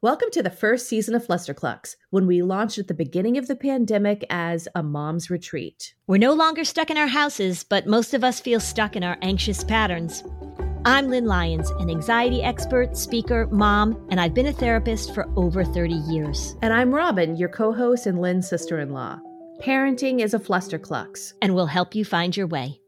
Welcome to the first season of Flusterclux, when we launched at the beginning of the pandemic as a mom's retreat. We're no longer stuck in our houses, but most of us feel stuck in our anxious patterns. I'm Lynn Lyons, an anxiety expert, speaker, mom, and I've been a therapist for over 30 years. And I'm Robin, your co host and Lynn's sister in law. Parenting is a Flusterclux. And we'll help you find your way.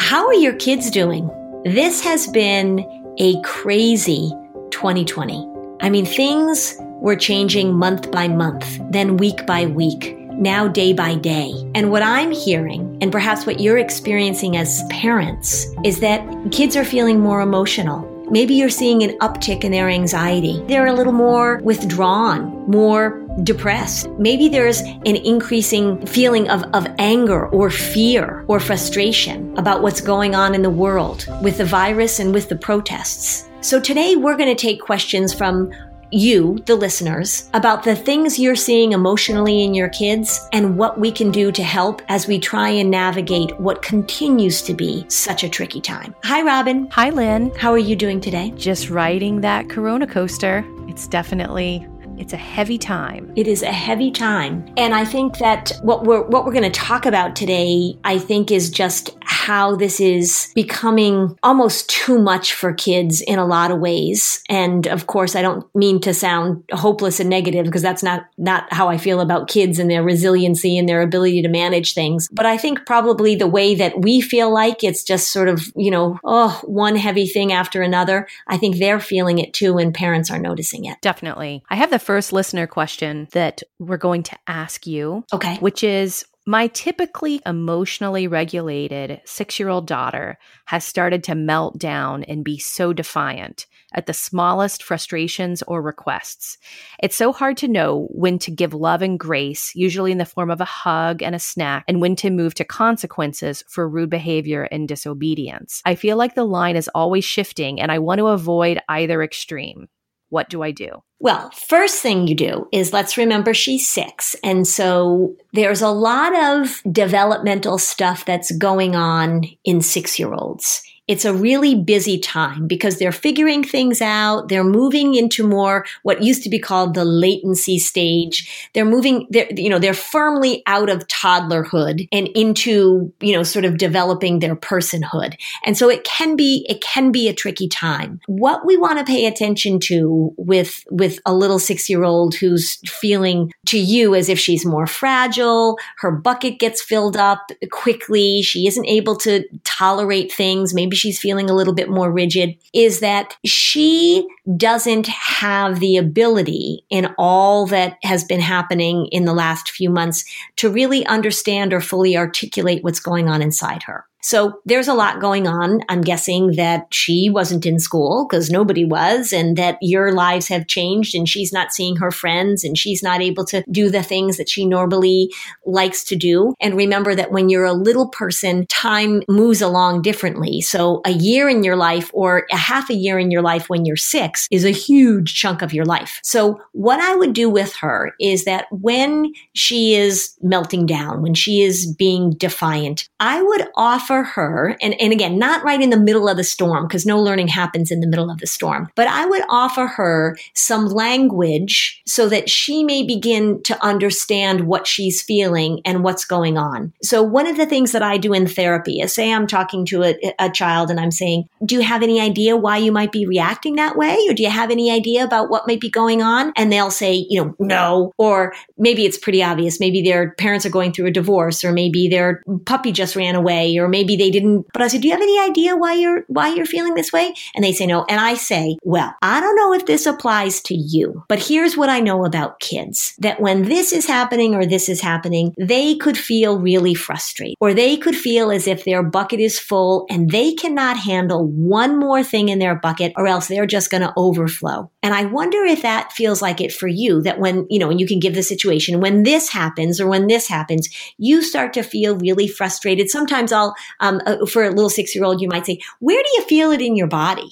How are your kids doing? This has been a crazy 2020. I mean, things were changing month by month, then week by week, now day by day. And what I'm hearing, and perhaps what you're experiencing as parents, is that kids are feeling more emotional. Maybe you're seeing an uptick in their anxiety. They're a little more withdrawn, more depressed. Maybe there's an increasing feeling of, of anger or fear or frustration about what's going on in the world with the virus and with the protests. So today we're going to take questions from you, the listeners, about the things you're seeing emotionally in your kids and what we can do to help as we try and navigate what continues to be such a tricky time. Hi, Robin. Hi, Lynn. How are you doing today? Just riding that Corona coaster. It's definitely it's a heavy time. It is a heavy time. And I think that what we're what we're going to talk about today I think is just how this is becoming almost too much for kids in a lot of ways. And of course, I don't mean to sound hopeless and negative because that's not not how I feel about kids and their resiliency and their ability to manage things. But I think probably the way that we feel like it's just sort of, you know, oh, one heavy thing after another. I think they're feeling it too and parents are noticing it. Definitely. I have the first listener question that we're going to ask you. Okay. Which is my typically emotionally regulated six year old daughter has started to melt down and be so defiant at the smallest frustrations or requests. It's so hard to know when to give love and grace, usually in the form of a hug and a snack, and when to move to consequences for rude behavior and disobedience. I feel like the line is always shifting, and I want to avoid either extreme. What do I do? Well, first thing you do is let's remember she's six. And so there's a lot of developmental stuff that's going on in six year olds it's a really busy time because they're figuring things out. They're moving into more what used to be called the latency stage. They're moving, they're, you know, they're firmly out of toddlerhood and into, you know, sort of developing their personhood. And so it can be, it can be a tricky time. What we want to pay attention to with, with a little six year old who's feeling to you as if she's more fragile, her bucket gets filled up quickly, she isn't able to tolerate things, maybe maybe she's feeling a little bit more rigid, is that she doesn't have the ability in all that has been happening in the last few months to really understand or fully articulate what's going on inside her. So there's a lot going on. I'm guessing that she wasn't in school because nobody was, and that your lives have changed and she's not seeing her friends and she's not able to do the things that she normally likes to do. And remember that when you're a little person, time moves along differently. So a year in your life or a half a year in your life when you're six is a huge chunk of your life. So what I would do with her is that when she is melting down, when she is being defiant, I would offer for her, and, and again, not right in the middle of the storm, because no learning happens in the middle of the storm, but I would offer her some language so that she may begin to understand what she's feeling and what's going on. So one of the things that I do in therapy is say I'm talking to a, a child and I'm saying, do you have any idea why you might be reacting that way? Or do you have any idea about what might be going on? And they'll say, you know, no. Or maybe it's pretty obvious. Maybe their parents are going through a divorce or maybe their puppy just ran away or maybe maybe they didn't, but I said, do you have any idea why you're, why you're feeling this way? And they say no. And I say, well, I don't know if this applies to you, but here's what I know about kids that when this is happening or this is happening, they could feel really frustrated or they could feel as if their bucket is full and they cannot handle one more thing in their bucket or else they're just going to overflow. And I wonder if that feels like it for you that when, you know, when you can give the situation, when this happens or when this happens, you start to feel really frustrated. Sometimes I'll, um, uh, for a little six year old, you might say, where do you feel it in your body?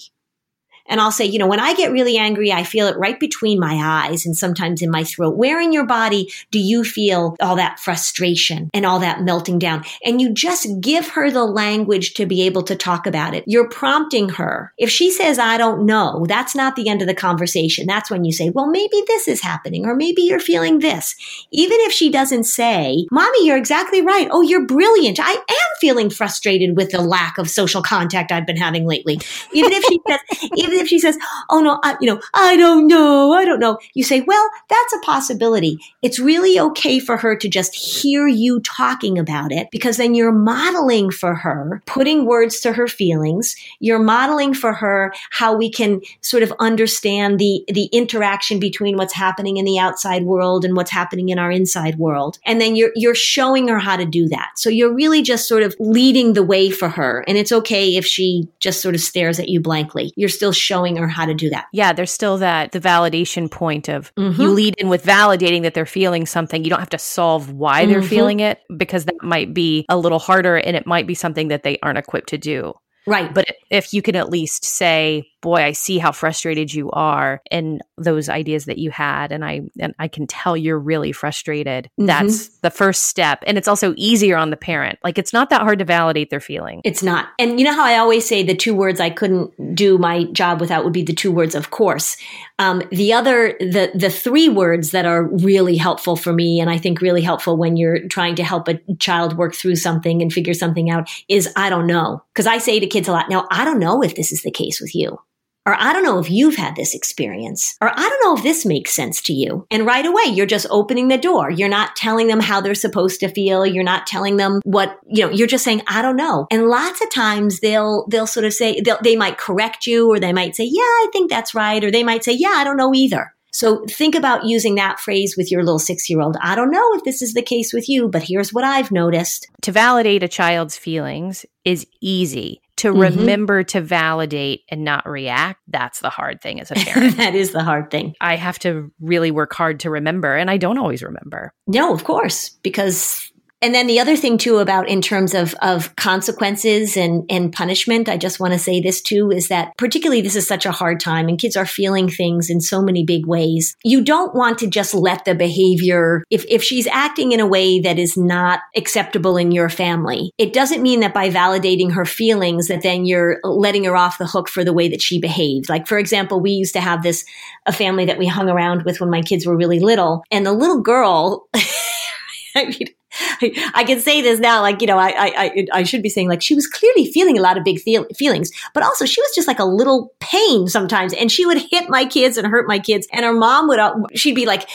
And I'll say, you know, when I get really angry, I feel it right between my eyes and sometimes in my throat. Where in your body do you feel all that frustration and all that melting down? And you just give her the language to be able to talk about it. You're prompting her. If she says, I don't know, that's not the end of the conversation. That's when you say, well, maybe this is happening or maybe you're feeling this. Even if she doesn't say, mommy, you're exactly right. Oh, you're brilliant. I am feeling frustrated with the lack of social contact I've been having lately. Even if she says, even if she says, "Oh no, I, you know, I don't know, I don't know," you say, "Well, that's a possibility." It's really okay for her to just hear you talking about it because then you're modeling for her, putting words to her feelings. You're modeling for her how we can sort of understand the the interaction between what's happening in the outside world and what's happening in our inside world. And then you're you're showing her how to do that. So you're really just sort of leading the way for her. And it's okay if she just sort of stares at you blankly. You're still showing her how to do that. Yeah, there's still that the validation point of mm-hmm. you lead in with validating that they're feeling something. You don't have to solve why mm-hmm. they're feeling it because that might be a little harder and it might be something that they aren't equipped to do. Right. But if you can at least say, boy, I see how frustrated you are and those ideas that you had and I and I can tell you're really frustrated. Mm-hmm. That's the first step. And it's also easier on the parent. Like it's not that hard to validate their feeling. It's not. And you know how I always say the two words I couldn't do my job without would be the two words of course. Um, the other the the three words that are really helpful for me and I think really helpful when you're trying to help a child work through something and figure something out is I don't know. Because I say to kids a lot, now I don't know if this is the case with you. Or I don't know if you've had this experience. Or I don't know if this makes sense to you. And right away, you're just opening the door. You're not telling them how they're supposed to feel. You're not telling them what, you know, you're just saying, I don't know. And lots of times they'll, they'll sort of say, they might correct you or they might say, yeah, I think that's right. Or they might say, yeah, I don't know either. So think about using that phrase with your little six year old. I don't know if this is the case with you, but here's what I've noticed. To validate a child's feelings is easy to mm-hmm. remember to validate and not react that's the hard thing as a parent. That is the hard thing. I have to really work hard to remember and i don't always remember. No of course because and then the other thing too about in terms of, of consequences and, and punishment, I just want to say this too, is that particularly this is such a hard time and kids are feeling things in so many big ways. You don't want to just let the behavior, if, if she's acting in a way that is not acceptable in your family, it doesn't mean that by validating her feelings that then you're letting her off the hook for the way that she behaves. Like, for example, we used to have this, a family that we hung around with when my kids were really little and the little girl, I mean, I can say this now, like, you know, I, I, I should be saying like she was clearly feeling a lot of big feel- feelings, but also she was just like a little pain sometimes. And she would hit my kids and hurt my kids. And her mom would, uh, she'd be like,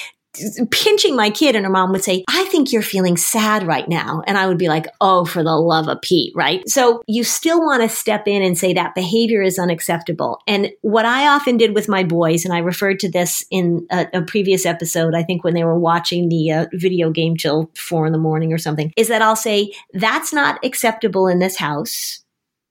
pinching my kid and her mom would say, I think you're feeling sad right now. And I would be like, oh, for the love of Pete, right? So you still want to step in and say that behavior is unacceptable. And what I often did with my boys, and I referred to this in a, a previous episode, I think when they were watching the uh, video game till four in the morning or something, is that I'll say, that's not acceptable in this house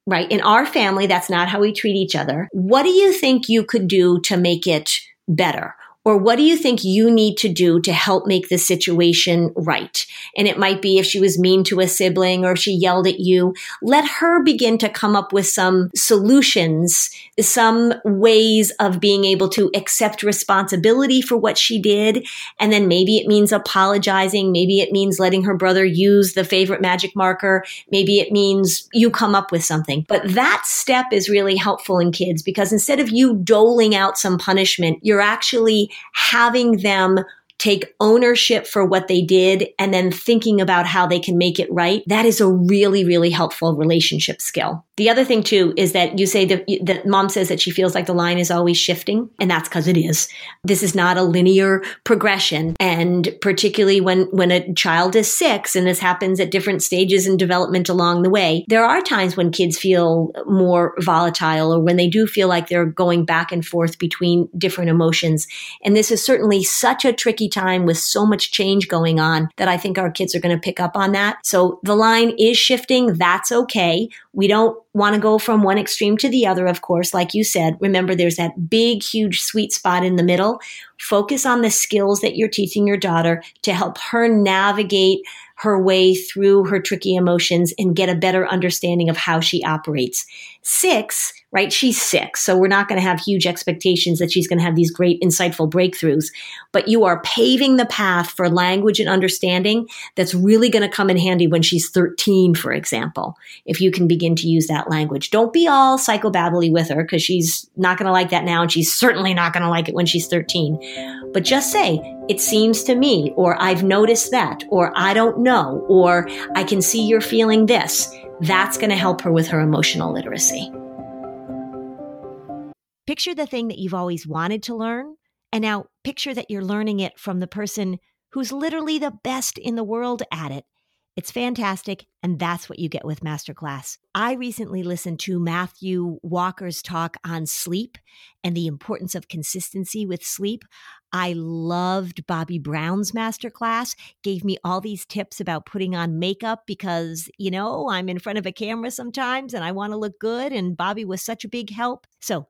right? In our family, that's not how we treat each other. What do you think you could do to make it better? Or what do you think you need to do to help make the situation right? And it might be if she was mean to a sibling or if she yelled at you, let her begin to come up with some solutions, some ways of being able to accept responsibility for what she did. And then maybe it means apologizing. Maybe it means letting her brother use the favorite magic marker. Maybe it means you come up with something. But that step is really helpful in kids because instead of you doling out some punishment, you're actually having them take ownership for what they did, and then thinking about how they can make it right. That is a really, really helpful relationship skill. The other thing too is that you say that, that mom says that she feels like the line is always shifting, and that's because it is. This is not a linear progression, and particularly when when a child is six, and this happens at different stages in development along the way, there are times when kids feel more volatile, or when they do feel like they're going back and forth between different emotions. And this is certainly such a tricky time with so much change going on that I think our kids are going to pick up on that. So the line is shifting. That's okay. We don't want to go from one extreme to the other, of course. Like you said, remember there's that big, huge sweet spot in the middle. Focus on the skills that you're teaching your daughter to help her navigate her way through her tricky emotions and get a better understanding of how she operates. Six, right? She's six. So we're not going to have huge expectations that she's going to have these great insightful breakthroughs, but you are paving the path for language and understanding that's really going to come in handy when she's 13, for example, if you can begin to use that language. Don't be all psychobabbly with her because she's not going to like that now and she's certainly not going to like it when she's 13. But just say, it seems to me, or I've noticed that, or I don't know, or I can see you're feeling this. That's going to help her with her emotional literacy. Picture the thing that you've always wanted to learn, and now picture that you're learning it from the person who's literally the best in the world at it. It's fantastic, and that's what you get with Masterclass. I recently listened to Matthew Walker's talk on sleep and the importance of consistency with sleep. I loved Bobbi Brown's Masterclass, gave me all these tips about putting on makeup because, you know, I'm in front of a camera sometimes and I want to look good, and Bobbi was such a big help. So,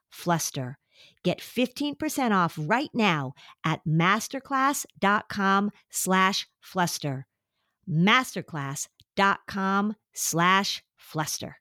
fluster. Get 15% off right now at masterclass.com slash fluster. Masterclass.com slash fluster.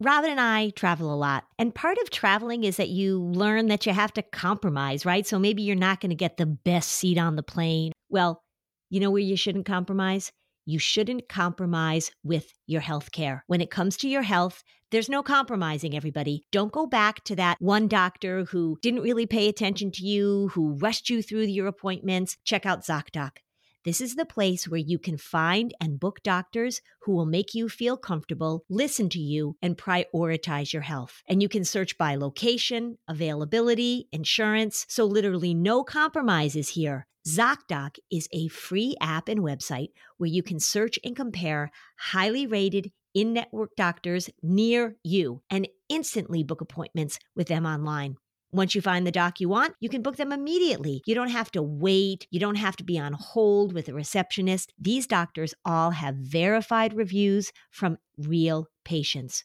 Robin and I travel a lot. And part of traveling is that you learn that you have to compromise, right? So maybe you're not going to get the best seat on the plane. Well, you know where you shouldn't compromise? You shouldn't compromise with your health care. When it comes to your health, there's no compromising, everybody. Don't go back to that one doctor who didn't really pay attention to you, who rushed you through your appointments. Check out ZocDoc. This is the place where you can find and book doctors who will make you feel comfortable, listen to you, and prioritize your health. And you can search by location, availability, insurance. So, literally, no compromises here. ZocDoc is a free app and website where you can search and compare highly rated in network doctors near you and instantly book appointments with them online. Once you find the doc you want, you can book them immediately. You don't have to wait. You don't have to be on hold with a receptionist. These doctors all have verified reviews from real patients.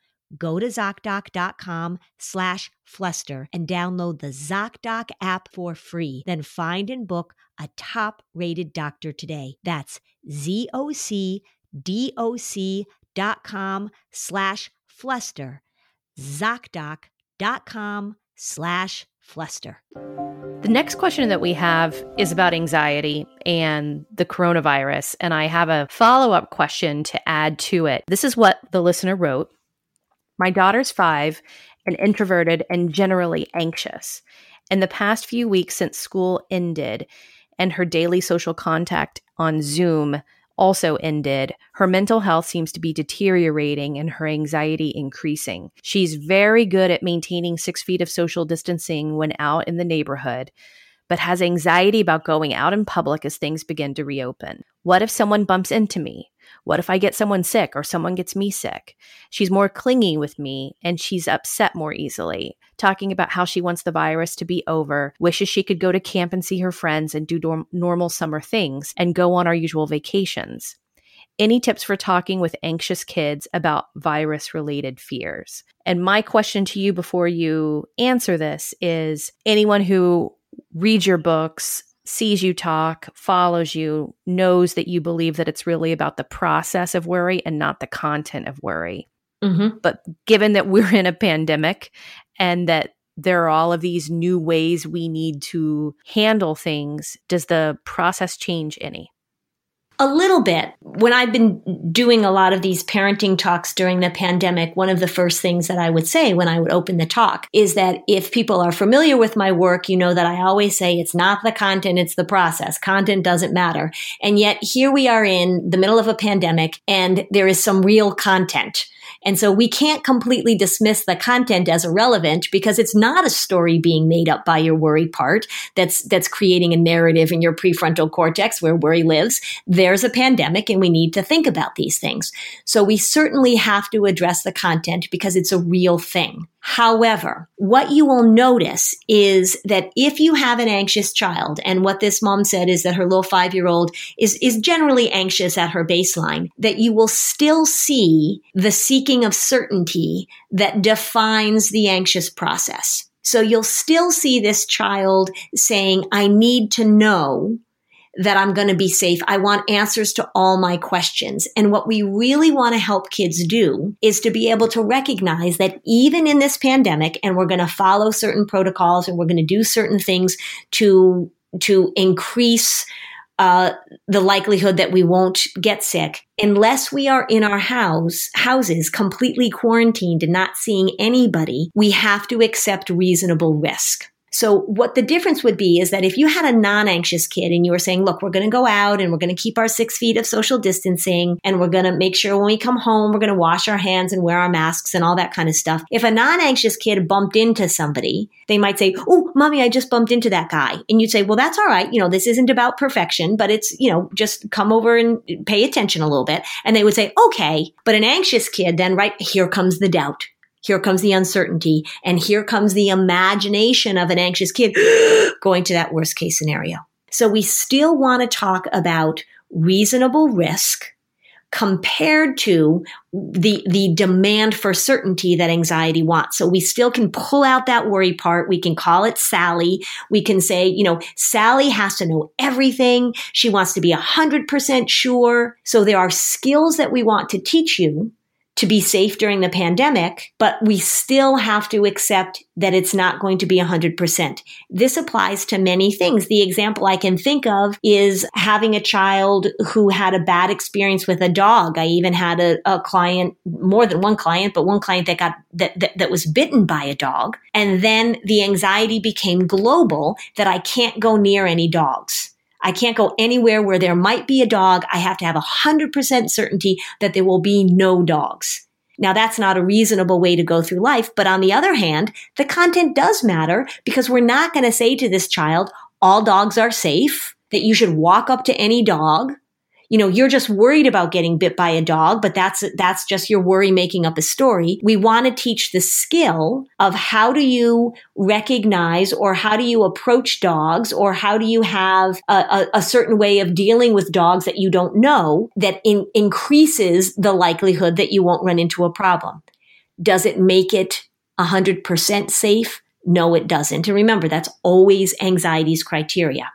go to ZocDoc.com slash fluster and download the ZocDoc app for free. Then find and book a top rated doctor today. That's ZocDoc.com slash fluster. ZocDoc.com slash fluster. The next question that we have is about anxiety and the coronavirus. And I have a follow up question to add to it. This is what the listener wrote My daughter's five and introverted and generally anxious. In the past few weeks since school ended and her daily social contact on Zoom also ended, her mental health seems to be deteriorating and her anxiety increasing. She's very good at maintaining six feet of social distancing when out in the neighborhood, but has anxiety about going out in public as things begin to reopen. What if someone bumps into me? What if I get someone sick or someone gets me sick? She's more clingy with me and she's upset more easily, talking about how she wants the virus to be over, wishes she could go to camp and see her friends and do normal summer things and go on our usual vacations. Any tips for talking with anxious kids about virus related fears? And my question to you before you answer this is anyone who reads your books, sees you talk, follows you, knows that you believe that it's really about the process of worry and not the content of worry. Mm-hmm. But given that we're in a pandemic and that there are all of these new ways we need to handle things, does the process change any? A little bit. When I've been doing a lot of these parenting talks during the pandemic, one of the first things that I would say when I would open the talk is that if people are familiar with my work, you know that I always say it's not the content, it's the process. Content doesn't matter. And yet here we are in the middle of a pandemic and there is some real content and so we can't completely dismiss the content as irrelevant because it's not a story being made up by your worry part that's, that's creating a narrative in your prefrontal cortex where worry lives. There's a pandemic and we need to think about these things. So we certainly have to address the content because it's a real thing. However, what you will notice is that if you have an anxious child, and what this mom said is that her little five year old is, is generally anxious at her baseline, that you will still see the seeking of certainty that defines the anxious process. So you'll still see this child saying, I need to know that I'm going to be safe. I want answers to all my questions. And what we really want to help kids do is to be able to recognize that even in this pandemic, and we're going to follow certain protocols and we're going to do certain things to, to increase uh, the likelihood that we won't get sick unless we are in our house houses completely quarantined and not seeing anybody we have to accept reasonable risk so what the difference would be is that if you had a non-anxious kid and you were saying, look, we're going to go out and we're going to keep our six feet of social distancing and we're going to make sure when we come home, we're going to wash our hands and wear our masks and all that kind of stuff. If a non-anxious kid bumped into somebody, they might say, Oh, mommy, I just bumped into that guy. And you'd say, well, that's all right. You know, this isn't about perfection, but it's, you know, just come over and pay attention a little bit. And they would say, okay. But an anxious kid, then right here comes the doubt here comes the uncertainty. And here comes the imagination of an anxious kid going to that worst case scenario. So we still want to talk about reasonable risk compared to the, the demand for certainty that anxiety wants. So we still can pull out that worry part. We can call it Sally. We can say, you know, Sally has to know everything. She wants to be a hundred percent sure. So there are skills that we want to teach you to be safe during the pandemic, but we still have to accept that it's not going to be 100%. This applies to many things. The example I can think of is having a child who had a bad experience with a dog. I even had a, a client, more than one client, but one client that got, that, that, that was bitten by a dog. And then the anxiety became global that I can't go near any dogs. I can't go anywhere where there might be a dog. I have to have a hundred percent certainty that there will be no dogs. Now that's not a reasonable way to go through life. But on the other hand, the content does matter because we're not going to say to this child, all dogs are safe, that you should walk up to any dog, you know, you're just worried about getting bit by a dog, but that's, that's just your worry making up a story. We want to teach the skill of how do you recognize or how do you approach dogs or how do you have a, a, a certain way of dealing with dogs that you don't know that in, increases the likelihood that you won't run into a problem. Does it make it 100% safe? No, it doesn't. And remember, that's always anxiety's criteria.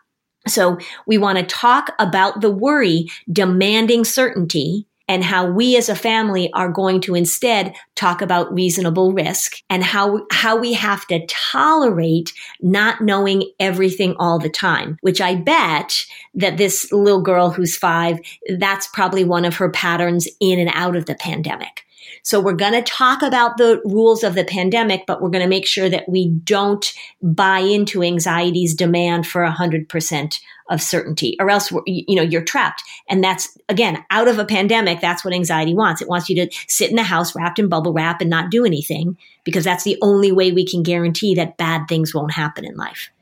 So we want to talk about the worry demanding certainty and how we as a family are going to instead talk about reasonable risk and how, how we have to tolerate not knowing everything all the time, which I bet that this little girl who's five, that's probably one of her patterns in and out of the pandemic. So we're going to talk about the rules of the pandemic, but we're going to make sure that we don't buy into anxiety's demand for 100% of certainty or else you know you're trapped. And that's again out of a pandemic that's what anxiety wants. It wants you to sit in the house wrapped in bubble wrap and not do anything because that's the only way we can guarantee that bad things won't happen in life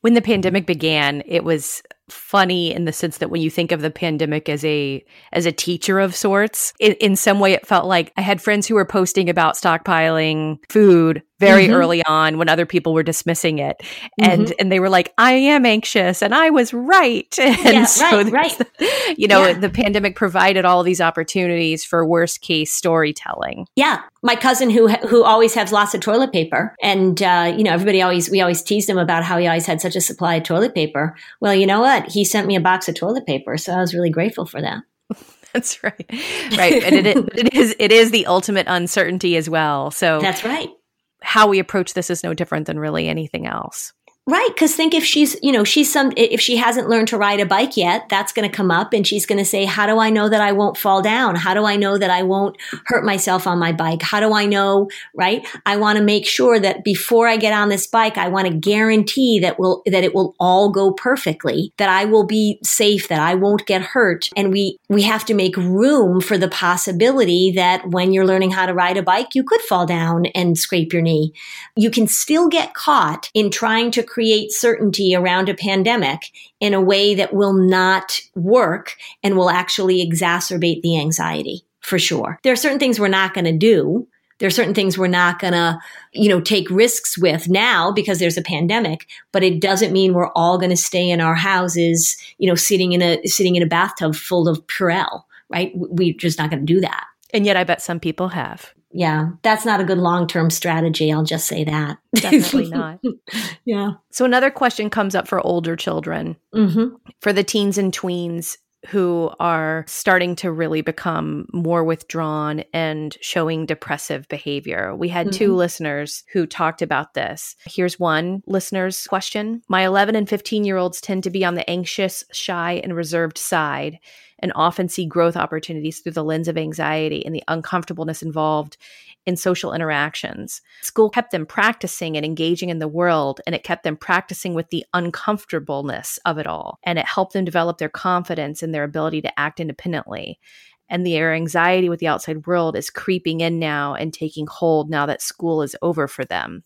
when the pandemic began it was funny in the sense that when you think of the pandemic as a as a teacher of sorts in, in some way it felt like i had friends who were posting about stockpiling food very mm-hmm. early on when other people were dismissing it. And mm-hmm. and they were like i am anxious and i was right. And yeah, so right, right. you know yeah. the pandemic provided all these opportunities for worst case storytelling. Yeah. My cousin who who always has lots of toilet paper and uh, you know everybody always we always teased him about how he always had such a supply of toilet paper. Well you know what? He sent me a box of toilet paper so i was really grateful for that. That's right. Right. And it is, it is it is the ultimate uncertainty as well. So that's right how we approach this is no different than really anything else. Right. Cause think if she's, you know, she's some, if she hasn't learned to ride a bike yet, that's going to come up and she's going to say, how do I know that I won't fall down? How do I know that I won't hurt myself on my bike? How do I know, right? I want to make sure that before I get on this bike, I want to guarantee that will, that it will all go perfectly, that I will be safe, that I won't get hurt. And we, we have to make room for the possibility that when you're learning how to ride a bike, you could fall down and scrape your knee. You can still get caught in trying to create certainty around a pandemic in a way that will not work and will actually exacerbate the anxiety for sure. There are certain things we're not going to do. There are certain things we're not going to, you know, take risks with now because there's a pandemic, but it doesn't mean we're all going to stay in our houses, you know, sitting in a sitting in a bathtub full of Purell, right? We're just not going to do that. And yet I bet some people have yeah, that's not a good long term strategy. I'll just say that. Definitely not. yeah. So, another question comes up for older children, mm-hmm. for the teens and tweens who are starting to really become more withdrawn and showing depressive behavior. We had mm-hmm. two listeners who talked about this. Here's one listener's question My 11 and 15 year olds tend to be on the anxious, shy, and reserved side and often see growth opportunities through the lens of anxiety and the uncomfortableness involved in social interactions. School kept them practicing and engaging in the world, and it kept them practicing with the uncomfortableness of it all. And it helped them develop their confidence and their ability to act independently. And their anxiety with the outside world is creeping in now and taking hold now that school is over for them.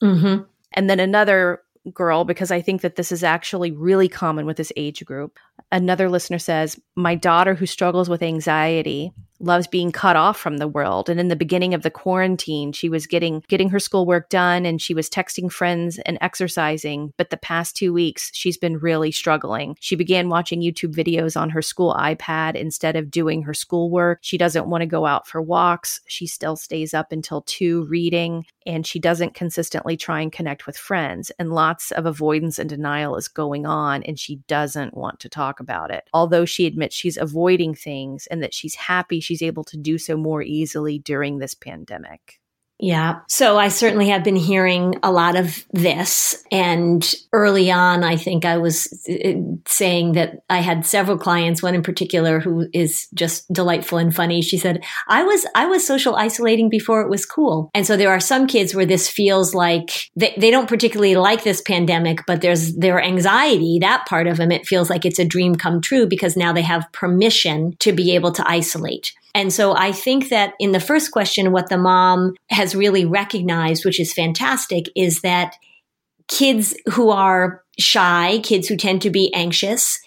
Mm-hmm. And then another girl because I think that this is actually really common with this age group. Another listener says, My daughter, who struggles with anxiety, loves being cut off from the world. And in the beginning of the quarantine she was getting getting her schoolwork done and she was texting friends and exercising. But the past 2 weeks she's been really struggling. She began watching YouTube videos on her school iPad instead of doing her schoolwork. She doesn't want to go out for walks. She still stays up until 2 reading and she doesn't consistently try and connect with friends. And lots of avoidance and denial is going on and she doesn't want to talk about it. Although she admits she's avoiding things and that she's happy she's able to do so more easily during this pandemic. Yeah. So I certainly have been hearing a lot of this. And early on, I think I was uh, saying that I had several clients, one in particular who is just delightful and funny. She said, I was, I was social isolating before it was cool. And so there are some kids where this feels like they, they don't particularly like this pandemic, but there's their anxiety, that part of them, it feels like it's a dream come true because now they have permission to be able to isolate. And so I think that in the first question, what the mom has really recognized, which is fantastic, is that kids who are shy, kids who tend to be anxious,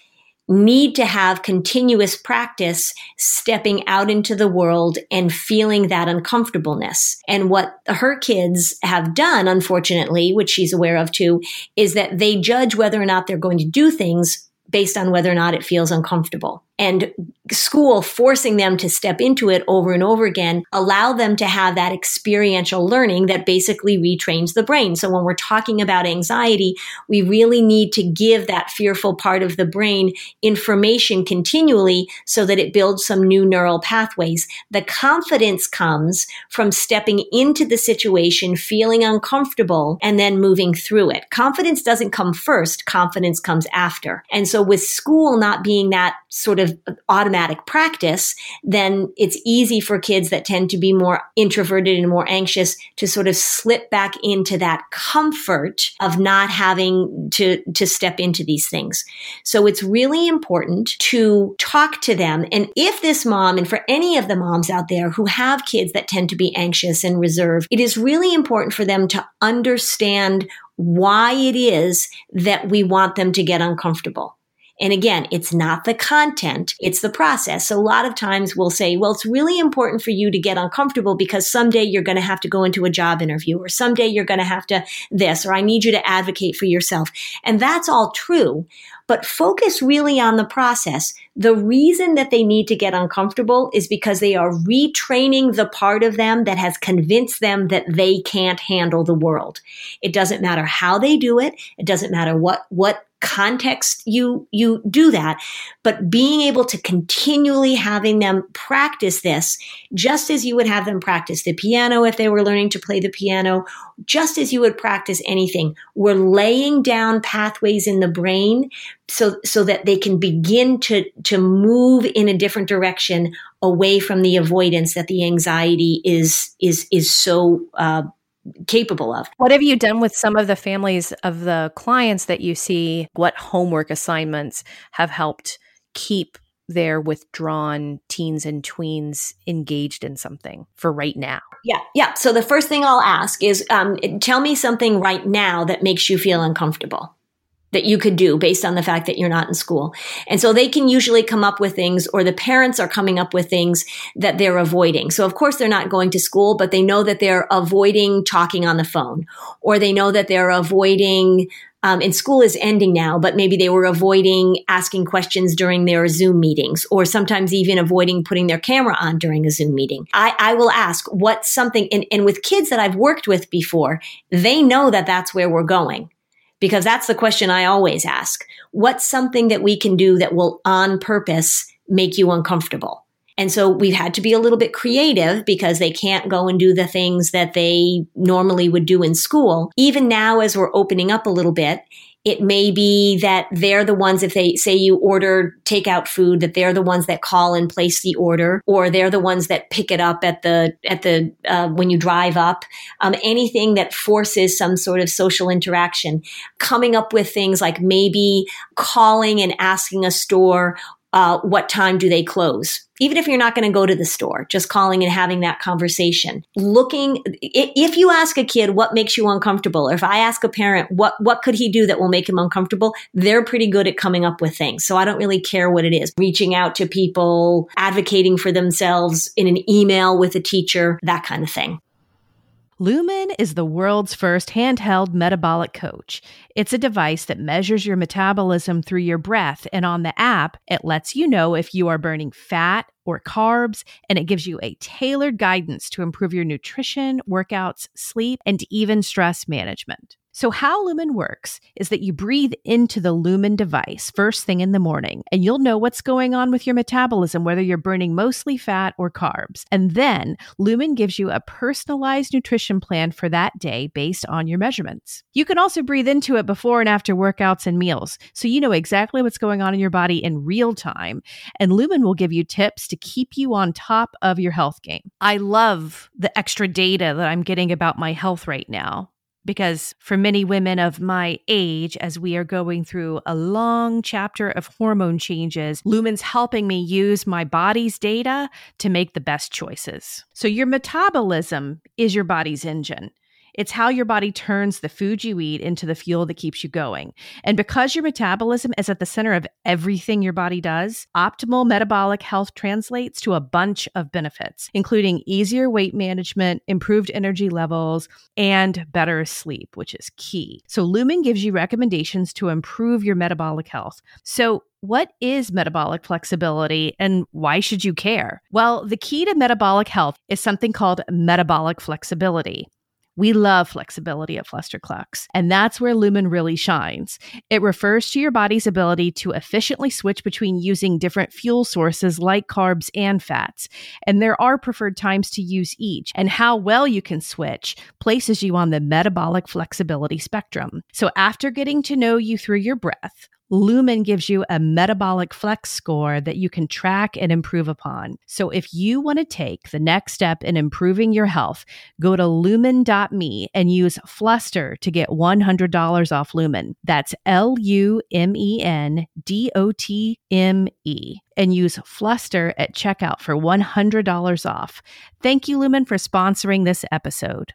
need to have continuous practice stepping out into the world and feeling that uncomfortableness. And what her kids have done, unfortunately, which she's aware of too, is that they judge whether or not they're going to do things based on whether or not it feels uncomfortable. And school forcing them to step into it over and over again allow them to have that experiential learning that basically retrains the brain. So when we're talking about anxiety we really need to give that fearful part of the brain information continually so that it builds some new neural pathways. The confidence comes from stepping into the situation feeling uncomfortable and then moving through it. Confidence doesn't come first confidence comes after. And so with school not being that sort of automatic practice, then it's easy for kids that tend to be more introverted and more anxious to sort of slip back into that comfort of not having to, to step into these things. So it's really important to talk to them. And if this mom, and for any of the moms out there who have kids that tend to be anxious and reserved, it is really important for them to understand why it is that we want them to get uncomfortable. And again, it's not the content, it's the process. So a lot of times we'll say, well, it's really important for you to get uncomfortable because someday you're going to have to go into a job interview or someday you're going to have to this, or I need you to advocate for yourself. And that's all true. But focus really on the process. The reason that they need to get uncomfortable is because they are retraining the part of them that has convinced them that they can't handle the world. It doesn't matter how they do it. It doesn't matter what, what context you you do that. But being able to continually having them practice this just as you would have them practice the piano if they were learning to play the piano just as you would practice anything we're laying down pathways in the brain so so that they can begin to to move in a different direction away from the avoidance that the anxiety is is is so uh, capable of. What have you done with some of the families of the clients that you see? What homework assignments have helped keep their withdrawn teens and tweens engaged in something for right now? Yeah, yeah. So the first thing I'll ask is um, tell me something right now that makes you feel uncomfortable that you could do based on the fact that you're not in school. And so they can usually come up with things or the parents are coming up with things that they're avoiding. So of course they're not going to school, but they know that they're avoiding talking on the phone or they know that they're avoiding um, and school is ending now, but maybe they were avoiding asking questions during their Zoom meetings, or sometimes even avoiding putting their camera on during a Zoom meeting. I, I will ask what something, and, and with kids that I've worked with before, they know that that's where we're going because that's the question I always ask. What's something that we can do that will on purpose make you uncomfortable? And so we've had to be a little bit creative because they can't go and do the things that they normally would do in school. Even now, as we're opening up a little bit, it may be that they're the ones, if they say you order takeout food, that they're the ones that call and place the order, or they're the ones that pick it up at the, at the, uh, when you drive up. Um, anything that forces some sort of social interaction. Coming up with things like maybe calling and asking a store, uh, what time do they close? Even if you're not going to go to the store, just calling and having that conversation. Looking, if you ask a kid what makes you uncomfortable, or if I ask a parent what what could he do that will make him uncomfortable, they're pretty good at coming up with things. So I don't really care what it is. Reaching out to people, advocating for themselves in an email with a teacher, that kind of thing. Lumen is the world's first handheld metabolic coach. It's a device that measures your metabolism through your breath, and on the app, it lets you know if you are burning fat or carbs, and it gives you a tailored guidance to improve your nutrition, workouts, sleep, and even stress management. So, how Lumen works is that you breathe into the Lumen device first thing in the morning, and you'll know what's going on with your metabolism, whether you're burning mostly fat or carbs. And then Lumen gives you a personalized nutrition plan for that day based on your measurements. You can also breathe into it before and after workouts and meals, so you know exactly what's going on in your body in real time. And Lumen will give you tips to keep you on top of your health game. I love the extra data that I'm getting about my health right now because for many women of my age, as we are going through a long chapter of hormone changes, Lumen's helping me use my body's data to make the best choices. So, your metabolism is your body's engine. It's how your body turns the food you eat into the fuel that keeps you going. And because your metabolism is at the center of everything your body does, optimal metabolic health translates to a bunch of benefits, including easier weight management, improved energy levels, and better sleep, which is key. So, Lumen gives you recommendations to improve your metabolic health. So, what is metabolic flexibility and why should you care? Well, the key to metabolic health is something called metabolic flexibility. We love flexibility at Fluster Flusterclux, and that's where Lumen really shines. It refers to your body's ability to efficiently switch between using different fuel sources like carbs and fats. And there are preferred times to use each, and how well you can switch places you on the metabolic flexibility spectrum. So after getting to know you through your breath, Lumen gives you a metabolic flex score that you can track and improve upon. So if you want to take the next step in improving your health, go to lumen.me and use Fluster to get $100 off Lumen. That's L U M E N D O T M E. And use Fluster at checkout for $100 off. Thank you, Lumen, for sponsoring this episode.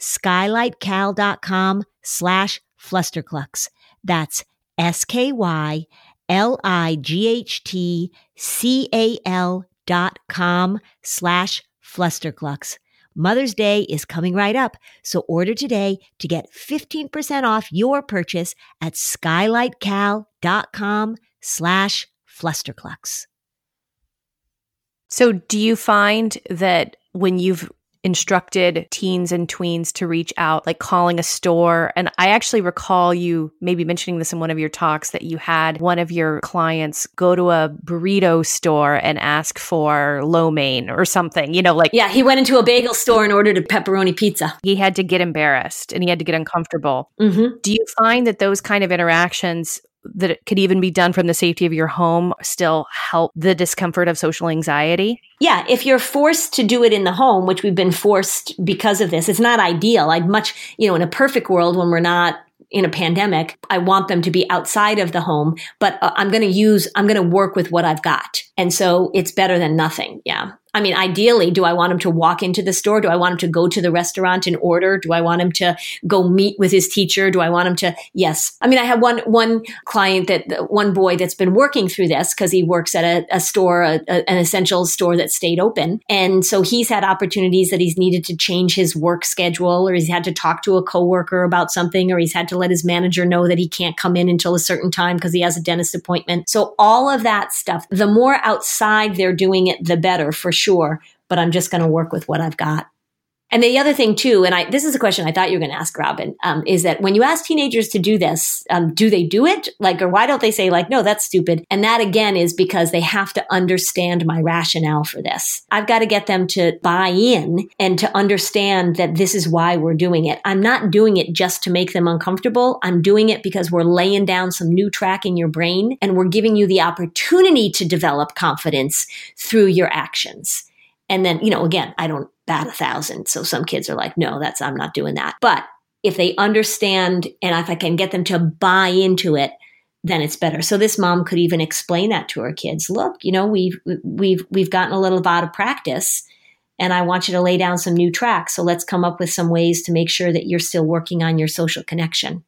skylightcal.com slash flusterclux. That's S-K-Y-L-I-G-H-T-C-A-L dot com slash flusterclux. Mother's Day is coming right up, so order today to get 15% off your purchase at skylightcal.com slash flusterclux. So, do you find that when you've instructed teens and tweens to reach out, like calling a store. And I actually recall you maybe mentioning this in one of your talks that you had one of your clients go to a burrito store and ask for lo mein or something, you know, like. Yeah, he went into a bagel store and ordered a pepperoni pizza. He had to get embarrassed and he had to get uncomfortable. Mm-hmm. Do you find that those kind of interactions that it could even be done from the safety of your home still help the discomfort of social anxiety? Yeah, if you're forced to do it in the home, which we've been forced because of this, it's not ideal. I'd much, you know, in a perfect world when we're not in a pandemic, I want them to be outside of the home, but uh, I'm going to use, I'm going to work with what I've got. And so it's better than nothing. Yeah. I mean, ideally, do I want him to walk into the store? Do I want him to go to the restaurant and order? Do I want him to go meet with his teacher? Do I want him to? Yes. I mean, I have one one client that one boy that's been working through this because he works at a, a store, a, a, an essential store that stayed open, and so he's had opportunities that he's needed to change his work schedule, or he's had to talk to a coworker about something, or he's had to let his manager know that he can't come in until a certain time because he has a dentist appointment. So all of that stuff, the more outside they're doing it, the better for sure. Sure, but I'm just going to work with what I've got. And the other thing too, and I, this is a question I thought you were going to ask, Robin, um, is that when you ask teenagers to do this, um, do they do it? Like, or why don't they say like, no, that's stupid? And that again is because they have to understand my rationale for this. I've got to get them to buy in and to understand that this is why we're doing it. I'm not doing it just to make them uncomfortable. I'm doing it because we're laying down some new track in your brain and we're giving you the opportunity to develop confidence through your actions. And then, you know, again, I don't bat a thousand. So some kids are like, no, that's, I'm not doing that. But if they understand and if I can get them to buy into it, then it's better. So this mom could even explain that to her kids. Look, you know, we've, we've, we've gotten a little out of practice and I want you to lay down some new tracks. So let's come up with some ways to make sure that you're still working on your social connection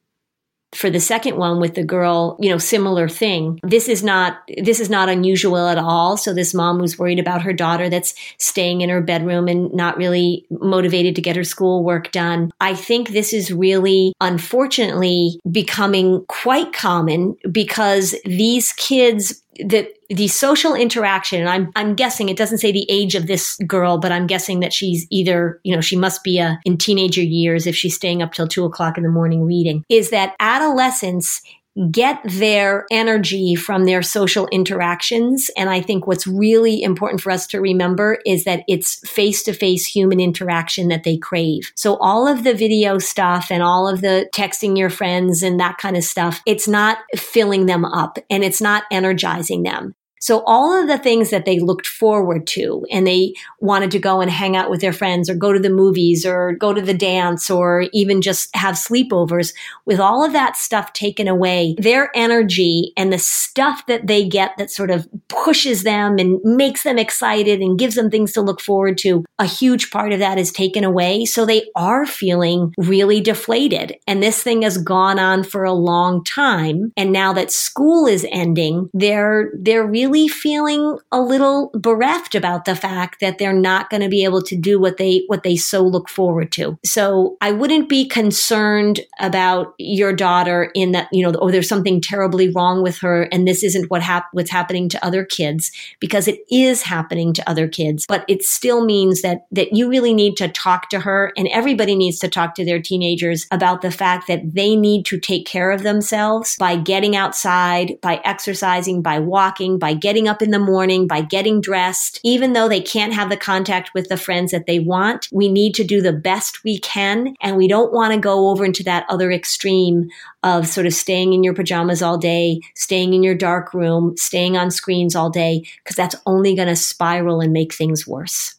for the second one with the girl, you know, similar thing. This is not this is not unusual at all. So this mom was worried about her daughter that's staying in her bedroom and not really motivated to get her schoolwork done. I think this is really unfortunately becoming quite common because these kids that the social interaction and I'm I'm guessing it doesn't say the age of this girl, but I'm guessing that she's either, you know, she must be a in teenager years if she's staying up till two o'clock in the morning reading, is that adolescence get their energy from their social interactions. And I think what's really important for us to remember is that it's face to face human interaction that they crave. So all of the video stuff and all of the texting your friends and that kind of stuff, it's not filling them up and it's not energizing them. So all of the things that they looked forward to and they wanted to go and hang out with their friends or go to the movies or go to the dance or even just have sleepovers with all of that stuff taken away, their energy and the stuff that they get that sort of pushes them and makes them excited and gives them things to look forward to, a huge part of that is taken away. So they are feeling really deflated. And this thing has gone on for a long time. And now that school is ending, they're, they're really really feeling a little bereft about the fact that they're not going to be able to do what they what they so look forward to. So I wouldn't be concerned about your daughter in that you know oh there's something terribly wrong with her and this isn't what hap- what's happening to other kids because it is happening to other kids, but it still means that that you really need to talk to her and everybody needs to talk to their teenagers about the fact that they need to take care of themselves by getting outside, by exercising, by walking, by getting up in the morning, by getting dressed, even though they can't have the contact with the friends that they want. We need to do the best we can. And we don't want to go over into that other extreme of sort of staying in your pajamas all day, staying in your dark room, staying on screens all day, because that's only going to spiral and make things worse.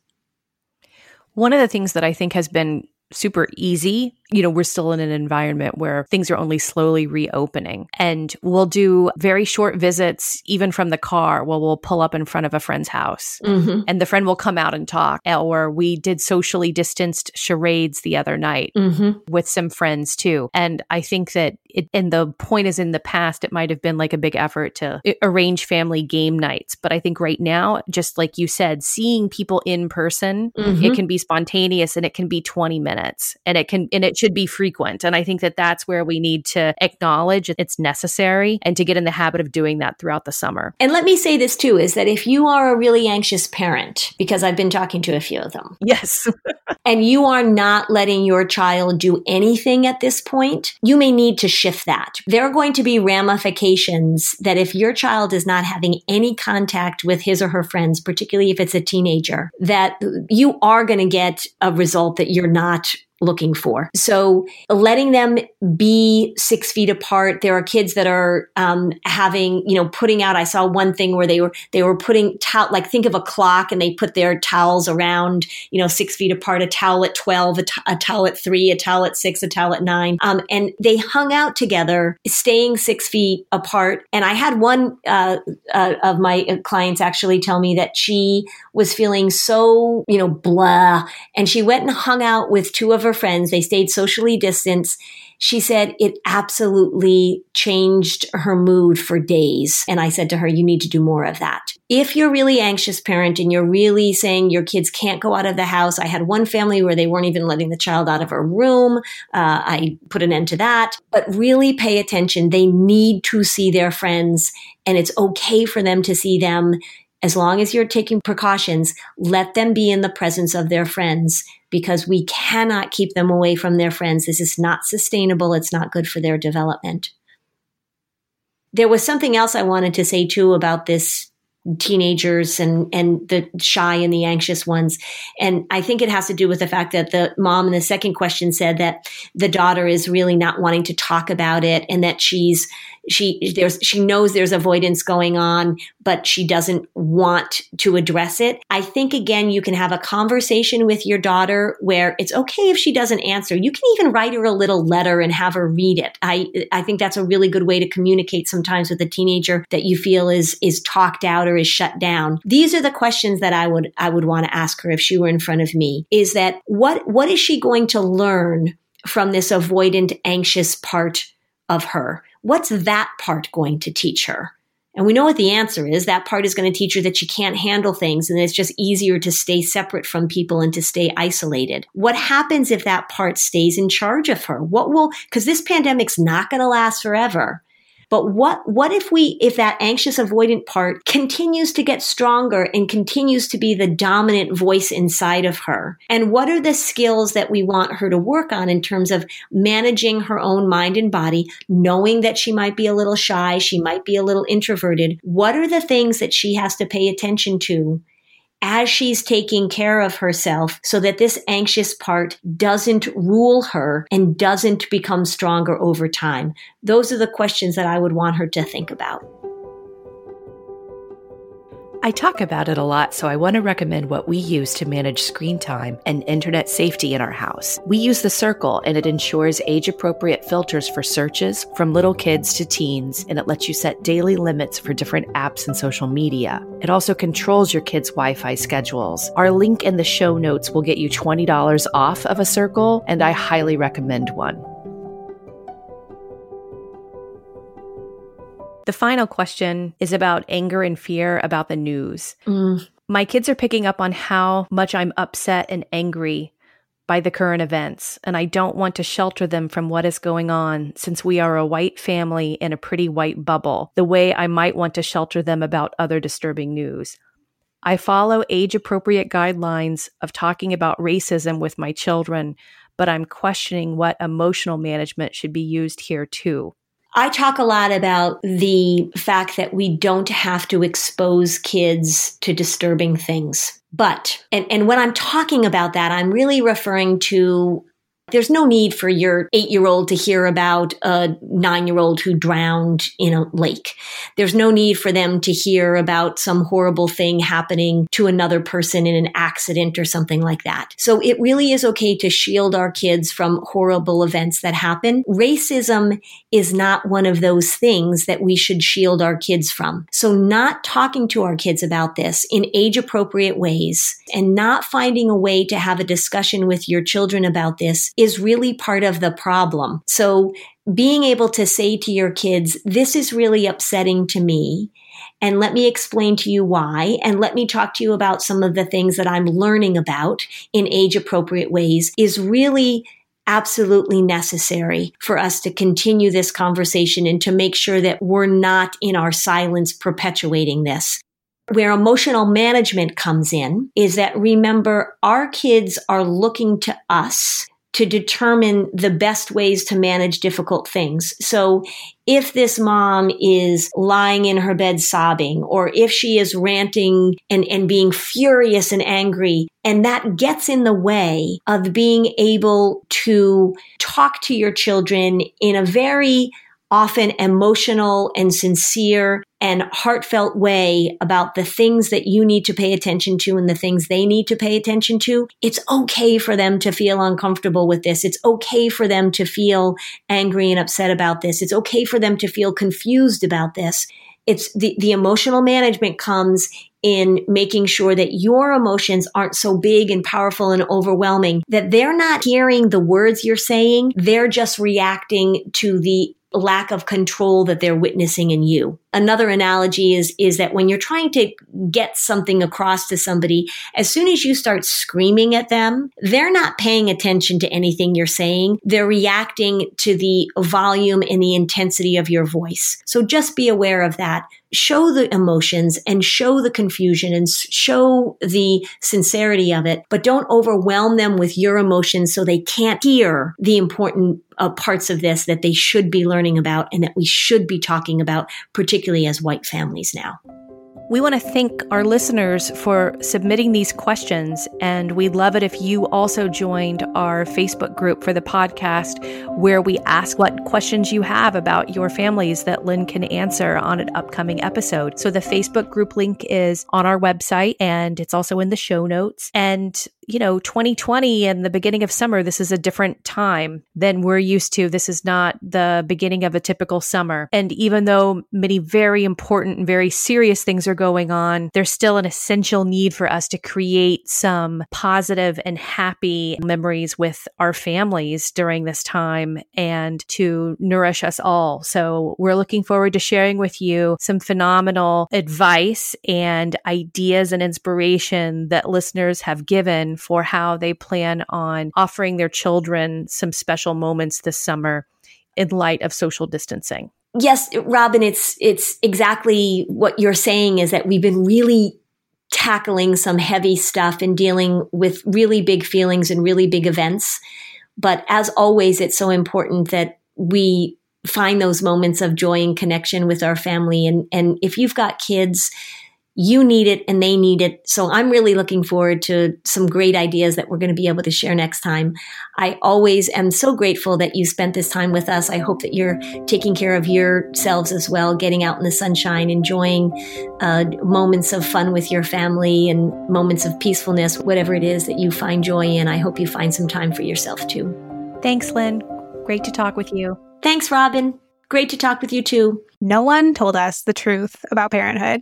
One of the things that I think has been super easy you know, we're still in an environment where things are only slowly reopening. And we'll do very short visits, even from the car, where we'll pull up in front of a friend's house mm-hmm. and the friend will come out and talk. Or we did socially distanced charades the other night mm-hmm. with some friends too. And I think that it, and the point is in the past, it might have been like a big effort to arrange family game nights. But I think right now, just like you said, seeing people in person, mm-hmm. it can be spontaneous and it can be 20 minutes and it can, and it should be frequent. And I think that that's where we need to acknowledge it's necessary and to get in the habit of doing that throughout the summer. And let me say this too is that if you are a really anxious parent, because I've been talking to a few of them. Yes. and you are not letting your child do anything at this point, you may need to shift that. There are going to be ramifications that if your child is not having any contact with his or her friends, particularly if it's a teenager, that you are going to get a result that you're not looking for. So letting them be six feet apart. There are kids that are um, having, you know, putting out. I saw one thing where they were they were putting towel like think of a clock and they put their towels around, you know, six feet apart. A towel at twelve, a, t- a towel at three, a towel at six, a towel at nine, um, and they hung out together, staying six feet apart. And I had one uh, uh, of my clients actually tell me that she was feeling so, you know, blah, and she went and hung out with two of her friends. They stayed socially distanced she said it absolutely changed her mood for days. And I said to her, you need to do more of that. If you're really anxious parent and you're really saying your kids can't go out of the house, I had one family where they weren't even letting the child out of her room. Uh, I put an end to that. But really pay attention. They need to see their friends and it's okay for them to see them as long as you're taking precautions, let them be in the presence of their friends because we cannot keep them away from their friends. This is not sustainable. It's not good for their development. There was something else I wanted to say too about this teenagers and and the shy and the anxious ones and i think it has to do with the fact that the mom in the second question said that the daughter is really not wanting to talk about it and that she's she there's she knows there's avoidance going on but she doesn't want to address it. I think again you can have a conversation with your daughter where it's okay if she doesn't answer. You can even write her a little letter and have her read it. I i think that's a really good way to communicate sometimes with a teenager that you feel is is talked out or is shut down. These are the questions that i would i would want to ask her if she were in front of me is that what what is she going to learn from this avoidant anxious part of her What's that part going to teach her? And we know what the answer is. That part is going to teach her that she can't handle things and it's just easier to stay separate from people and to stay isolated. What happens if that part stays in charge of her? What will, because this pandemic's not going to last forever. But what, what if we, if that anxious avoidant part continues to get stronger and continues to be the dominant voice inside of her? And what are the skills that we want her to work on in terms of managing her own mind and body, knowing that she might be a little shy, she might be a little introverted? What are the things that she has to pay attention to as she's taking care of herself so that this anxious part doesn't rule her and doesn't become stronger over time? Those are the questions that I would want her to think about. I talk about it a lot, so I want to recommend what we use to manage screen time and internet safety in our house. We use the Circle, and it ensures age appropriate filters for searches from little kids to teens, and it lets you set daily limits for different apps and social media. It also controls your kids' Wi Fi schedules. Our link in the show notes will get you $20 off of a Circle, and I highly recommend one. The final question is about anger and fear about the news. Mm. My kids are picking up on how much I'm upset and angry by the current events, and I don't want to shelter them from what is going on since we are a white family in a pretty white bubble, the way I might want to shelter them about other disturbing news. I follow age appropriate guidelines of talking about racism with my children, but I'm questioning what emotional management should be used here too. I talk a lot about the fact that we don't have to expose kids to disturbing things. But, and, and when I'm talking about that, I'm really referring to there's no need for your eight year old to hear about a nine year old who drowned in a lake. There's no need for them to hear about some horrible thing happening to another person in an accident or something like that. So it really is okay to shield our kids from horrible events that happen. Racism is not one of those things that we should shield our kids from. So not talking to our kids about this in age appropriate ways and not finding a way to have a discussion with your children about this is really part of the problem. So being able to say to your kids, this is really upsetting to me. And let me explain to you why. And let me talk to you about some of the things that I'm learning about in age appropriate ways is really absolutely necessary for us to continue this conversation and to make sure that we're not in our silence perpetuating this. Where emotional management comes in is that remember our kids are looking to us to determine the best ways to manage difficult things. So if this mom is lying in her bed sobbing, or if she is ranting and, and being furious and angry, and that gets in the way of being able to talk to your children in a very often emotional and sincere and heartfelt way about the things that you need to pay attention to and the things they need to pay attention to, it's okay for them to feel uncomfortable with this. It's okay for them to feel angry and upset about this. It's okay for them to feel confused about this. It's the, the emotional management comes in making sure that your emotions aren't so big and powerful and overwhelming that they're not hearing the words you're saying. They're just reacting to the lack of control that they're witnessing in you. Another analogy is, is that when you're trying to get something across to somebody, as soon as you start screaming at them, they're not paying attention to anything you're saying. They're reacting to the volume and the intensity of your voice. So just be aware of that show the emotions and show the confusion and show the sincerity of it, but don't overwhelm them with your emotions so they can't hear the important uh, parts of this that they should be learning about and that we should be talking about, particularly as white families now. We want to thank our listeners for submitting these questions, and we'd love it if you also joined our Facebook group for the podcast where we ask what questions you have about your families that Lynn can answer on an upcoming episode. So the Facebook group link is on our website and it's also in the show notes. And you know, 2020 and the beginning of summer, this is a different time than we're used to. This is not the beginning of a typical summer. And even though many very important and very serious things are going on, there's still an essential need for us to create some positive and happy memories with our families during this time and to nourish us all. So we're looking forward to sharing with you some phenomenal advice and ideas and inspiration that listeners have given for how they plan on offering their children some special moments this summer in light of social distancing. Yes, Robin, it's it's exactly what you're saying is that we've been really tackling some heavy stuff and dealing with really big feelings and really big events. But as always, it's so important that we find those moments of joy and connection with our family. And, and if you've got kids, you need it and they need it. So I'm really looking forward to some great ideas that we're going to be able to share next time. I always am so grateful that you spent this time with us. I hope that you're taking care of yourselves as well, getting out in the sunshine, enjoying uh, moments of fun with your family and moments of peacefulness, whatever it is that you find joy in. I hope you find some time for yourself too. Thanks, Lynn. Great to talk with you. Thanks, Robin. Great to talk with you too. No one told us the truth about parenthood.